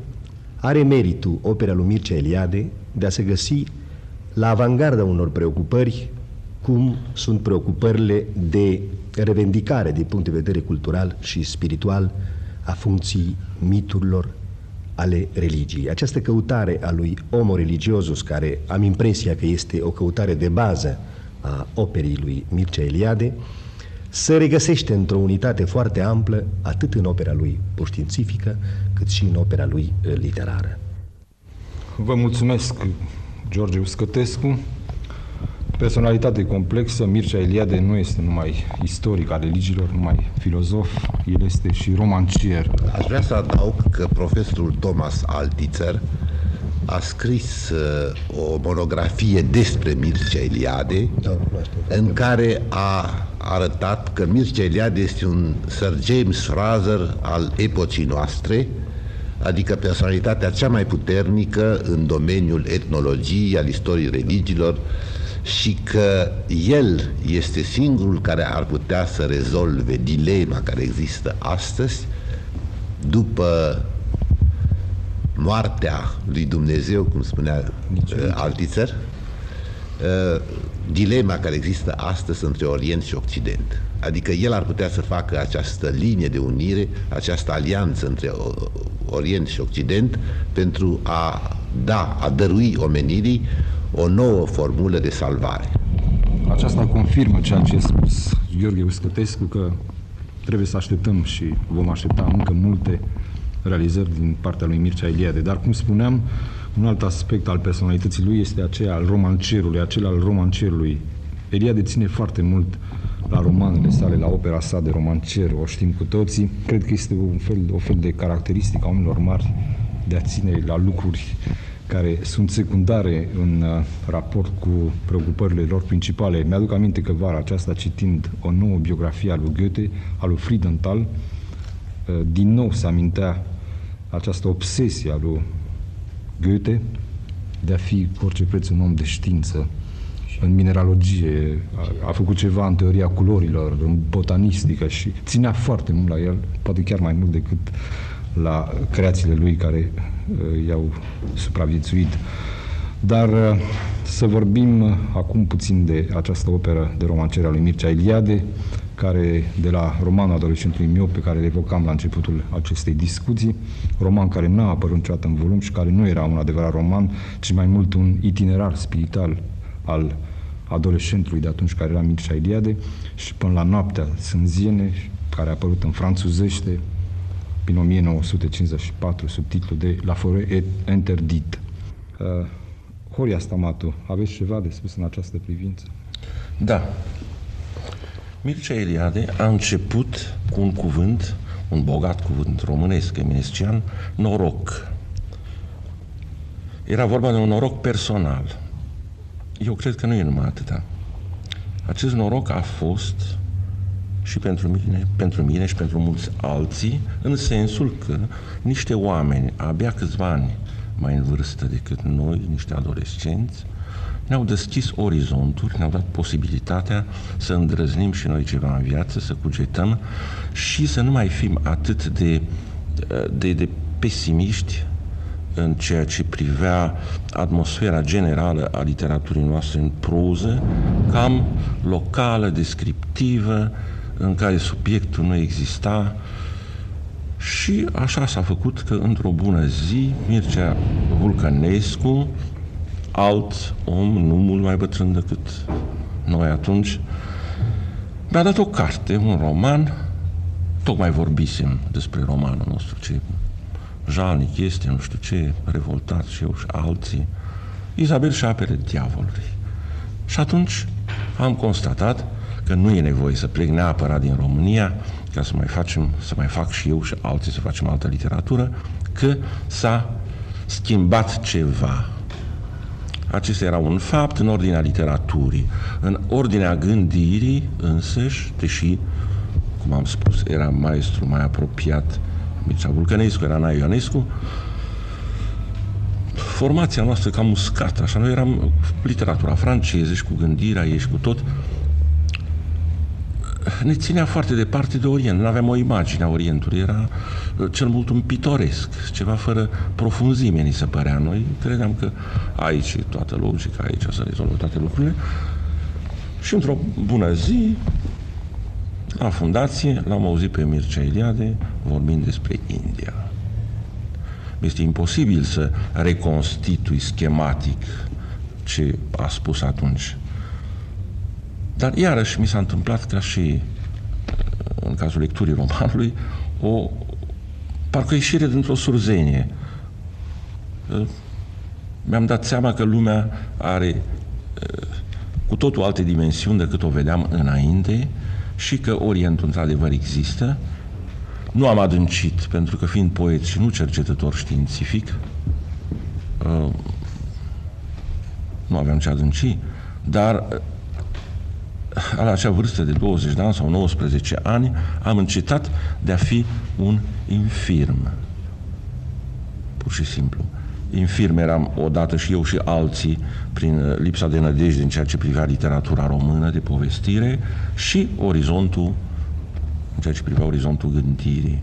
are meritul opera lui Mircea Eliade de a se găsi la avangarda unor preocupări cum sunt preocupările de revendicare din punct de vedere cultural și spiritual a funcției miturilor ale religiei. Această căutare a lui Homo Religiosus, care am impresia că este o căutare de bază a operii lui Mircea Eliade, se regăsește într-o unitate foarte amplă, atât în opera lui științifică, cât și în opera lui uh, literară. Vă mulțumesc, George Uscătescu. Personalitate complexă, Mircea Eliade nu este numai istoric al religiilor, numai filozof, el este și romancier. Aș vrea să adaug că profesorul Thomas Altizer a scris uh, o monografie despre Mircea Eliade, da, în care a arătat că Mircea Eliade este un Sir James Fraser al epocii noastre, adică personalitatea cea mai puternică în domeniul etnologiei, al istoriei religiilor, și că el este singurul care ar putea să rezolve dilema care există astăzi după moartea lui Dumnezeu, cum spunea nici, uh, Altițăr, uh, dilema care există astăzi între Orient și Occident. Adică el ar putea să facă această linie de unire, această alianță între Orient și Occident pentru a da, a dărui omenirii o nouă formulă de salvare. Aceasta confirmă ceea ce a spus Gheorghe Uscătescu că trebuie să așteptăm și vom aștepta încă multe realizări din partea lui Mircea Eliade. Dar, cum spuneam, un alt aspect al personalității lui este aceea al romancerului, acela al romancerului. Eliade ține foarte mult la romanele sale, la opera sa de romancer, o știm cu toții. Cred că este un fel, o fel de caracteristică a oamenilor mari de a ține la lucruri care sunt secundare în uh, raport cu preocupările lor principale. Mi-aduc aminte că vara aceasta, citind o nouă biografie a lui Goethe, a lui Friedenthal, uh, din nou se amintea această obsesie a lui Goethe de a fi cu orice preț un om de știință, în mineralogie, a, a făcut ceva în teoria culorilor, în botanistică și ținea foarte mult la el, poate chiar mai mult decât la creațiile lui care uh, i-au supraviețuit. Dar uh, să vorbim uh, acum puțin de această operă de romancere a lui Mircea Iliade, care de la romanul adolescentului meu, pe care le evocam la începutul acestei discuții, roman care n-a apărut niciodată în volum și care nu era un adevărat roman, ci mai mult un itinerar spiritual al adolescentului de atunci care era Mircea Iliade și până la noaptea sânziene, care a apărut în franțuzește, prin 1954, sub titlul de La forêt et interdit. Uh, Horia Stamatu, aveți ceva de spus în această privință? Da. Mircea Eliade a început cu un cuvânt, un bogat cuvânt românesc, eminescian, noroc. Era vorba de un noroc personal. Eu cred că nu e numai atâta. Acest noroc a fost și pentru mine, pentru mine și pentru mulți alții, în sensul că niște oameni, abia câțiva ani mai în vârstă decât noi, niște adolescenți, ne-au deschis orizonturi, ne-au dat posibilitatea să îndrăznim și noi ceva în viață, să cugetăm și să nu mai fim atât de, de, de pesimiști în ceea ce privea atmosfera generală a literaturii noastre în proză, cam locală, descriptivă, în care subiectul nu exista și așa s-a făcut că într-o bună zi Mircea Vulcănescu, alt om, nu mult mai bătrân decât noi atunci, mi-a dat o carte, un roman, tocmai vorbisem despre romanul nostru, ce jalnic este, nu știu ce, revoltat și eu și alții, Isabel și șapele diavolului. Și atunci am constatat că nu e nevoie să plec neapărat din România ca să mai facem, să mai fac și eu și alții să facem altă literatură, că s-a schimbat ceva. Acesta era un fapt în ordinea literaturii. În ordinea gândirii însăși, deși, cum am spus, era maestru mai apropiat Mircea Vulcănescu, era Naia Ioanescu, formația noastră cam uscată, așa, noi eram literatura franceză și cu gândirea ei și cu tot, ne ținea foarte departe de Orient. Nu aveam o imagine a Orientului. Era uh, cel mult un pitoresc, ceva fără profunzime, ni se părea. Noi credeam că aici e toată logica, aici să rezolvă toate lucrurile. Și într-o bună zi, la fundație, l-am auzit pe Mircea Eliade vorbind despre India. Este imposibil să reconstitui schematic ce a spus atunci dar iarăși mi s-a întâmplat ca și în cazul lecturii romanului, o parcă o ieșire dintr-o surzenie. Mi-am dat seama că lumea are cu totul alte dimensiuni decât o vedeam înainte și că Orientul într-adevăr există. Nu am adâncit, pentru că fiind poet și nu cercetător științific, nu aveam ce adânci, dar la acea vârstă de 20 de ani sau 19 ani, am încetat de a fi un infirm. Pur și simplu. Infirm eram odată și eu și alții prin uh, lipsa de nădejde în ceea ce privea literatura română de povestire și orizontul, în ceea ce privea orizontul gândirii.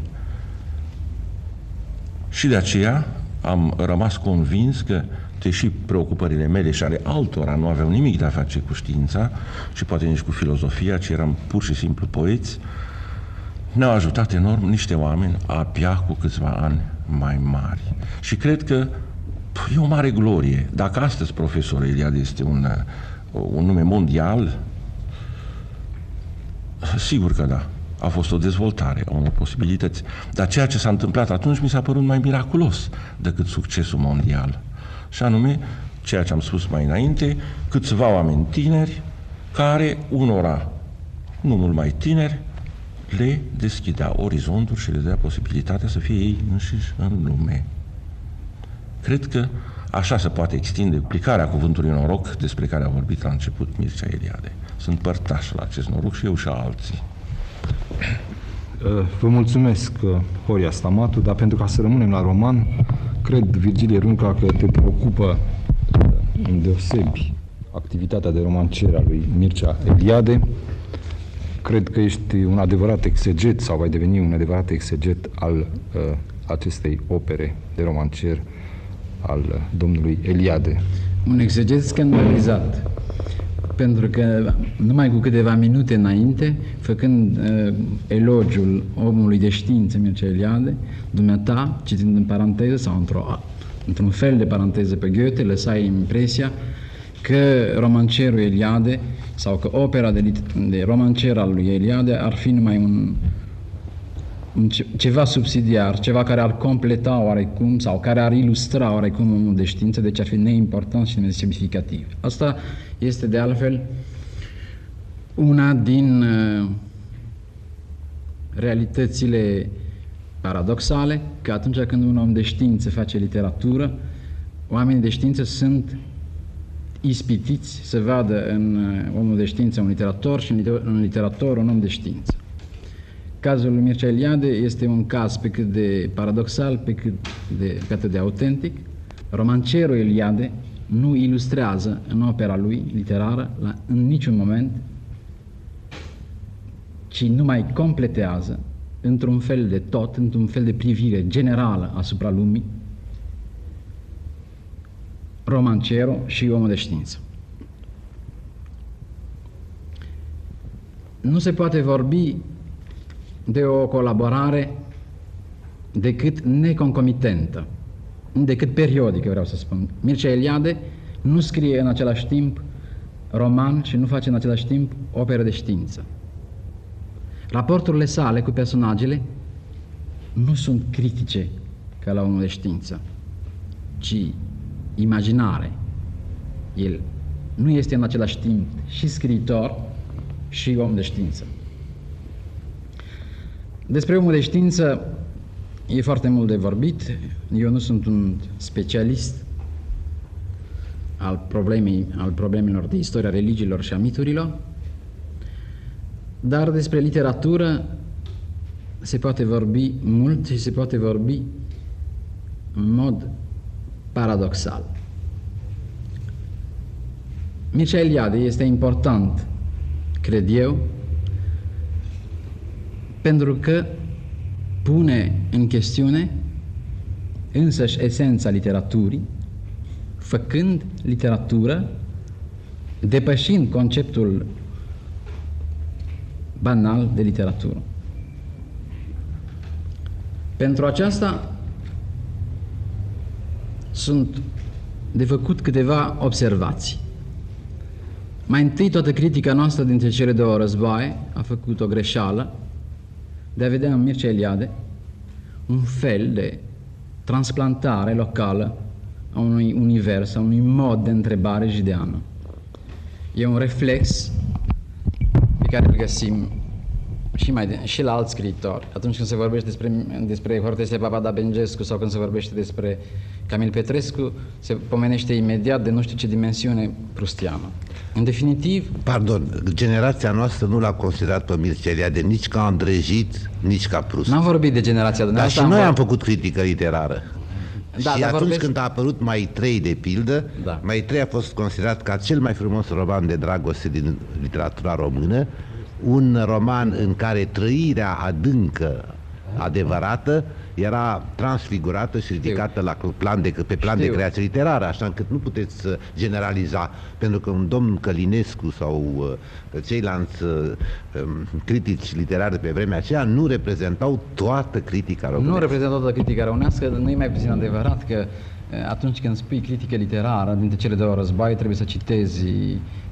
Și de aceea am rămas convins că deși preocupările mele și ale altora nu aveau nimic de a face cu știința și poate nici cu filozofia, ci eram pur și simplu poeți, ne-au ajutat enorm niște oameni abia cu câțiva ani mai mari. Și cred că e o mare glorie. Dacă astăzi profesorul Eliade este un, un nume mondial, sigur că da. A fost o dezvoltare a unor posibilități. Dar ceea ce s-a întâmplat atunci mi s-a părut mai miraculos decât succesul mondial. Și anume, ceea ce am spus mai înainte, câțiva oameni tineri care unora, nu mult mai tineri, le deschidea orizonturi și le dea posibilitatea să fie ei înșiși în lume. Cred că așa se poate extinde aplicarea cuvântului noroc despre care a vorbit la început Mircea Eliade. Sunt părtaș la acest noroc și eu și alții. Uh, vă mulțumesc, uh, Horia Stamatu, dar pentru ca să rămânem la roman, cred, Virgilie Runca, că te preocupă în deosebi activitatea de romancier a lui Mircea Eliade. Cred că ești un adevărat exeget sau vai deveni un adevărat exeget al uh, acestei opere de romancier al uh, domnului Eliade. Un exeget scandalizat pentru că numai cu câteva minute înainte, făcând uh, elogiul omului de știință, Mircea Eliade, dumneata, citind în paranteză sau într-o, într-un fel de paranteză pe Goethe, lăsai impresia că romancerul Eliade sau că opera de, de romancer al lui Eliade ar fi numai un, un ceva subsidiar, ceva care ar completa oarecum sau care ar ilustra oarecum omul de știință, deci ar fi neimportant și nesemnificativ. Asta este de altfel una din uh, realitățile paradoxale, că atunci când un om de știință face literatură, oamenii de știință sunt ispitiți să vadă în uh, omul de știință un literator și în literator un om de știință. Cazul lui Mircea Eliade este un caz pe cât de paradoxal, pe cât de, pe cât de autentic. Romancerul Eliade nu ilustrează în opera lui literară la, în niciun moment, ci numai completează într-un fel de tot, într-un fel de privire generală asupra lumii, romancero și omul de știință. Nu se poate vorbi de o colaborare decât neconcomitentă decât periodică, vreau să spun. Mircea Eliade nu scrie în același timp roman și nu face în același timp operă de știință. Raporturile sale cu personajele nu sunt critice ca la unul de știință, ci imaginare. El nu este în același timp și scriitor și om de știință. Despre omul de știință E foarte mult de vorbit. Eu nu sunt un specialist al, problemei, al problemelor de istoria religiilor și a miturilor, dar despre literatură se poate vorbi mult și se poate vorbi în mod paradoxal. Mircea Eliade este important, cred eu, pentru că pune în chestiune însăși esența literaturii, făcând literatură, depășind conceptul banal de literatură. Pentru aceasta sunt de făcut câteva observații. Mai întâi, toată critica noastră dintre cele două războaie a făcut o greșeală de a vedea în Mircea Eliade un fel de transplantare locală a unui univers, a unui mod de întrebare jideană. E un reflex pe care îl și, mai de, și la alți scriitori. Atunci când se vorbește despre, despre Hortensia Papada Bengescu sau când se vorbește despre Camil Petrescu, se pomenește imediat de nu știu ce dimensiune prustiană. În definitiv... Pardon, generația noastră nu l-a considerat pe Mircea de nici ca Andrejit, nici ca Prust. N-am vorbit de generația dumneavoastră. Dar și noi am, am făcut critică literară. Da, și atunci vorbesc... când a apărut Mai trei de pildă, da. Mai trei a fost considerat ca cel mai frumos roman de dragoste din literatura română, un roman în care trăirea adâncă, adevărată, era transfigurată și ridicată la plan de, pe plan Știu. de creație literară, așa încât nu puteți uh, generaliza, pentru că un domn Călinescu sau uh, ceilalți uh, um, critici literari de pe vremea aceea nu reprezentau toată critica Nu românească. reprezintă toată critica românească, nu e mai puțin adevărat că eh, atunci când spui critică literară, dintre cele două războaie, trebuie să citezi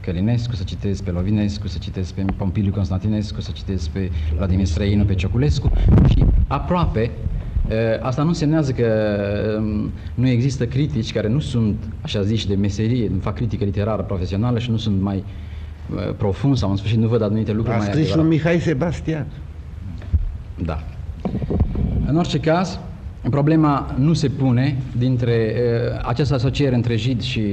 Călinescu, să citezi pe Lovinescu, să citezi pe Pompiliu Constantinescu, să citezi pe Vladimir Străinu, pe Cioculescu și aproape eh, Asta nu însemnează că mm, nu există critici care nu sunt, așa zici, de meserie, nu fac critică literară profesională și nu sunt mai eh, profund sau în sfârșit nu văd anumite lucruri A mai scris și un adevărate. Mihai Sebastian. Da. În orice caz, problema nu se pune dintre uh, această asociere între Jid și,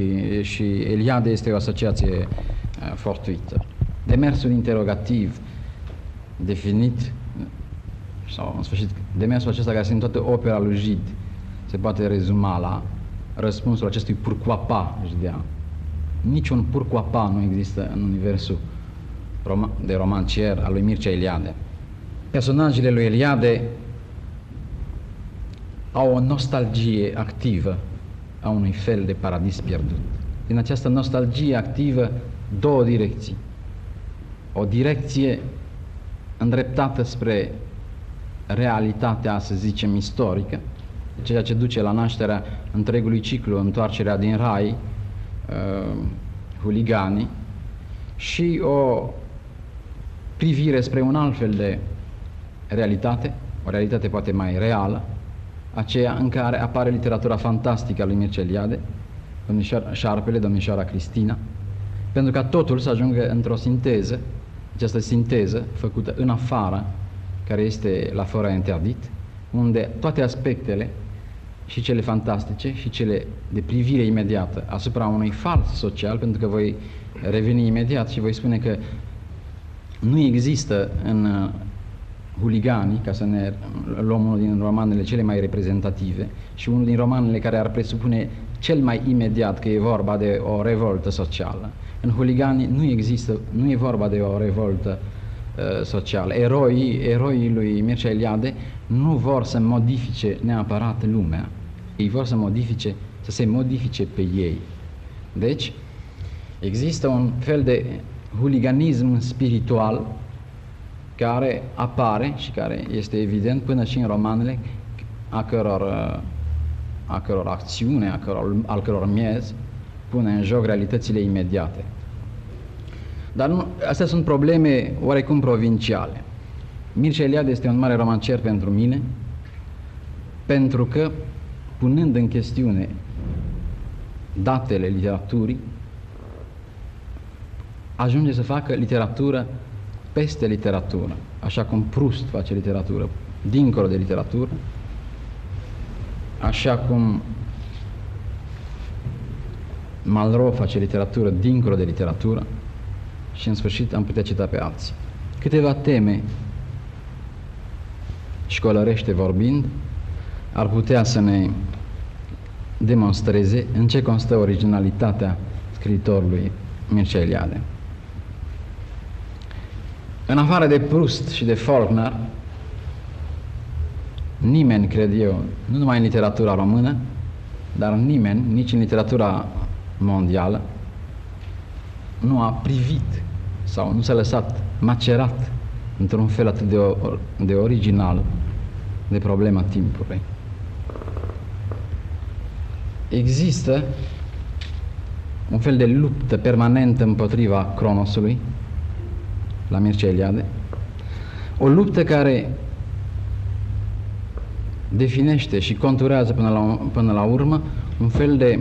și Eliade este o asociație uh, fortuită. Demersul interrogativ definit sau în sfârșit demersul acesta care este în toată opera lui Jid se poate rezuma la răspunsul acestui purcoapa jidean. Niciun purcoapa nu există în universul rom- de romancier al lui Mircea Eliade. Personajele lui Eliade au o nostalgie activă a unui fel de paradis pierdut. Din această nostalgie activă, două direcții. O direcție îndreptată spre realitatea, să zicem, istorică, ceea ce duce la nașterea întregului ciclu, întoarcerea din rai, uh, huliganii, și o privire spre un alt fel de realitate, o realitate poate mai reală, aceea în care apare literatura fantastică a lui Mircea Eliade, domnișoara Șarpele, domnișoara Cristina, pentru ca totul să ajungă într-o sinteză, această sinteză făcută în afară, care este la fără interdit, unde toate aspectele, și cele fantastice, și cele de privire imediată asupra unui fals social, pentru că voi reveni imediat și voi spune că nu există în uh, Huliganii, ca să ne luăm unul din romanele cele mai reprezentative și unul din romanele care ar presupune cel mai imediat că e vorba de o revoltă socială. În Huliganii nu există, nu e vorba de o revoltă uh, socială. Eroii, eroii lui Mircea Eliade nu vor să modifice neapărat lumea. Ei vor să modifice, să se modifice pe ei. Deci, există un fel de huliganism spiritual care apare și care este evident până și în romanele a căror, uh, a căror acțiune, a căror, al căror miez pune în joc realitățile imediate. Dar nu, astea sunt probleme oarecum provinciale. Mircea Eliade este un mare romancier pentru mine, pentru că, punând în chestiune datele literaturii, ajunge să facă literatură peste literatură, așa cum Proust face literatură, dincolo de literatură, așa cum Malraux face literatură dincolo de literatură și în sfârșit am putea cita pe alții. Câteva teme școlărește vorbind ar putea să ne demonstreze în ce constă originalitatea scriitorului Mircea Eliade. În afară de Proust și de Faulkner, nimeni, cred eu, nu numai în literatura română, dar nimeni, nici în literatura mondială, nu a privit sau nu s-a lăsat macerat într-un fel atât de, or- de original de problema timpului. Există un fel de luptă permanentă împotriva cronosului, la Mircea Eliade, o luptă care definește și conturează până la, până la urmă un fel de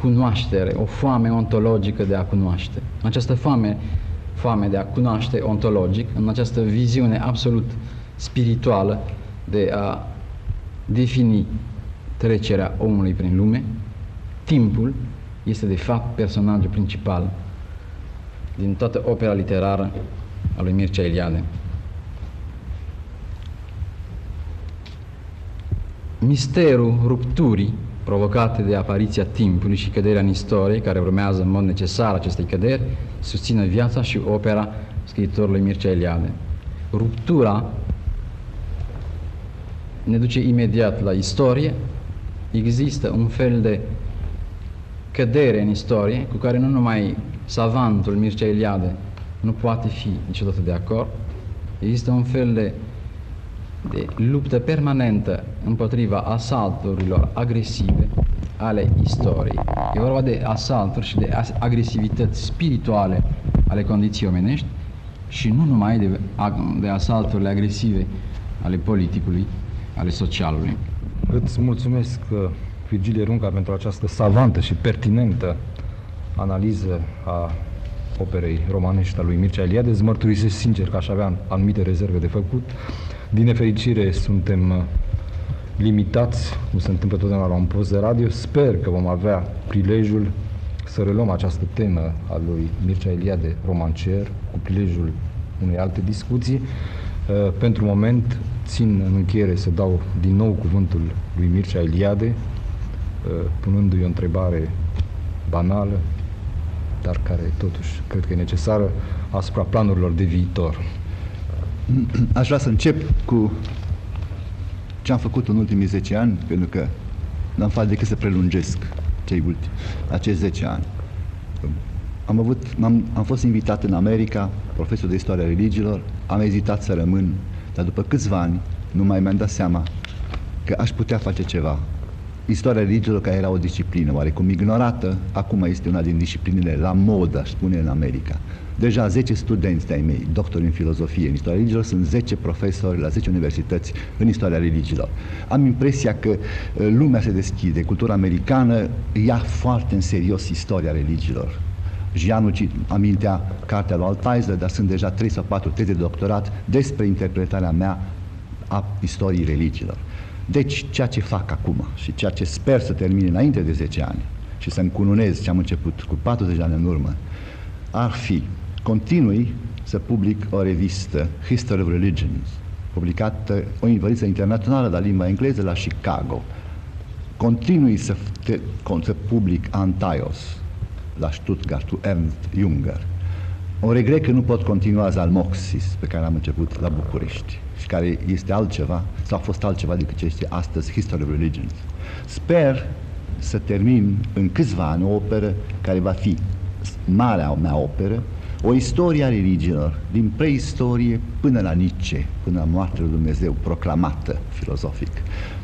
cunoaștere, o foame ontologică de a cunoaște. În această foame, foame de a cunoaște ontologic, în această viziune absolut spirituală de a defini trecerea omului prin lume, timpul este de fapt personajul principal din toată opera literară a lui Mircea Eliade. Misterul rupturii provocate de apariția timpului și căderea în istorie, care urmează în mod necesar acestei căderi, susține viața și opera scriitorului Mircea Eliade. Ruptura ne duce imediat la istorie, există un fel de cădere în istorie cu care nu numai savantul Mircea Eliade nu poate fi niciodată de acord, există un fel de, de luptă permanentă împotriva asalturilor agresive ale istoriei. E vorba de asalturi și de agresivități spirituale ale condiției omenești și nu numai de, de asalturile agresive ale politicului, ale socialului. Îți mulțumesc, uh, Virgilie Runca, pentru această savantă și pertinentă analiză a operei romanești a lui Mircea Eliade. Îți mărturisesc sincer că aș avea anumite rezerve de făcut. Din nefericire suntem uh, limitați, cum se întâmplă totdeauna la un post de radio. Sper că vom avea prilejul să reluăm această temă a lui Mircea Eliade, romancier, cu prilejul unei alte discuții. Uh, pentru moment țin în încheiere să dau din nou cuvântul lui Mircea Eliade, uh, punându-i o întrebare banală, dar care totuși cred că e necesară asupra planurilor de viitor. Aș vrea să încep cu ce am făcut în ultimii 10 ani, pentru că n-am făcut decât să prelungesc cei ultimi, acești 10 ani. Am, avut, am, am fost invitat în America, profesor de istoria religiilor, am ezitat să rămân, dar după câțiva ani nu mai mi-am dat seama că aș putea face ceva. Istoria religiilor, care era o disciplină oarecum ignorată, acum este una din disciplinele la modă, aș spune, în America. Deja 10 studenți de-ai mei, doctori în filozofie, în istoria religiilor, sunt 10 profesori la 10 universități în istoria religiilor. Am impresia că uh, lumea se deschide, cultura americană ia foarte în serios istoria religiilor. Gianu amintea cartea lui Altaizer, dar sunt deja 3 sau 4 teze de doctorat despre interpretarea mea a istoriei religiilor. Deci, ceea ce fac acum și ceea ce sper să termin înainte de 10 ani și să încununez ce am început cu 40 de ani în urmă, ar fi continui să public o revistă, History of Religions, publicată o invaziție internațională la limba engleză la Chicago. Continui să, te, să public Antaios la Stuttgart cu Ernst Junger. O regret că nu pot continua Zalmoxis pe care am început la București și care este altceva sau a fost altceva decât ce este astăzi History of Religions. Sper să termin în câțiva ani o operă care va fi marea mea operă, o istorie a religiilor, din preistorie până la Nietzsche, până la moartea lui Dumnezeu, proclamată filozofic.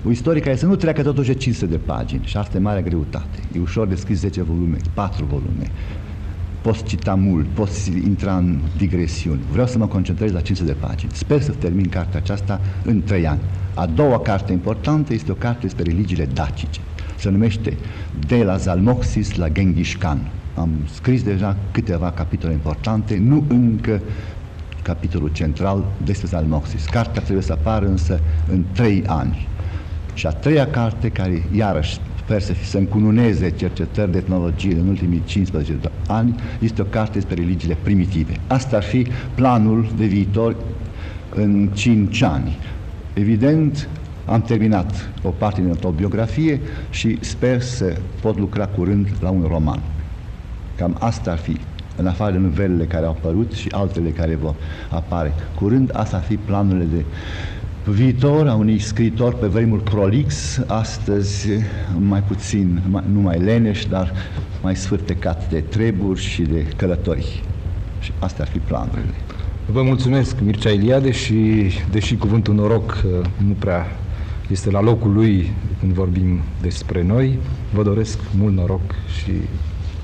O istorie care să nu treacă totuși de 500 de pagini și asta e mare greutate. E ușor de scris 10 volume, 4 volume. Poți cita mult, poți intra în digresiuni. Vreau să mă concentrez la 500 de pagini. Sper să termin cartea aceasta în 3 ani. A doua carte importantă este o carte despre religiile dacice. Se numește De la Zalmoxis la Genghis Khan am scris deja câteva capitole importante, nu încă capitolul central despre Zalmoxis. Cartea trebuie să apară însă în trei ani. Și a treia carte, care iarăși sper să, să încununeze cercetări de etnologie în ultimii 15 ani, este o carte despre religiile primitive. Asta ar fi planul de viitor în 5 ani. Evident, am terminat o parte din autobiografie și sper să pot lucra curând la un roman. Cam asta ar fi, în afară de novelele care au apărut și altele care vor apare. Curând, asta ar fi planurile de viitor a unui scriitor pe vremuri prolix, astăzi mai puțin, nu mai leneș, dar mai sfârtecat de treburi și de călători. Și astea ar fi planurile. Vă mulțumesc, Mircea Iliade, și deși cuvântul noroc uh, nu prea este la locul lui când vorbim despre noi, vă doresc mult noroc și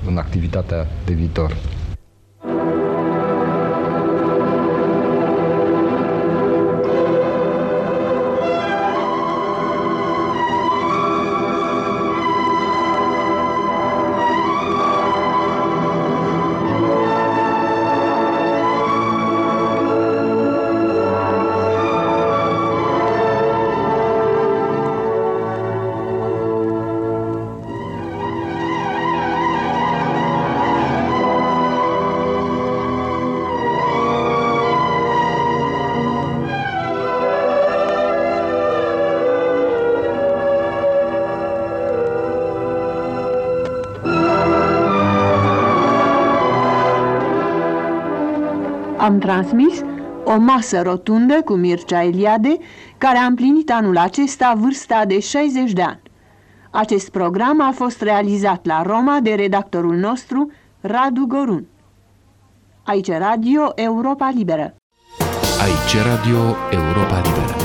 în activitatea de viitor. Transmis o masă rotundă cu Mircea Eliade, care a împlinit anul acesta vârsta de 60 de ani. Acest program a fost realizat la Roma de redactorul nostru, Radu Gorun. Aici Radio Europa Liberă. Aici Radio Europa Liberă.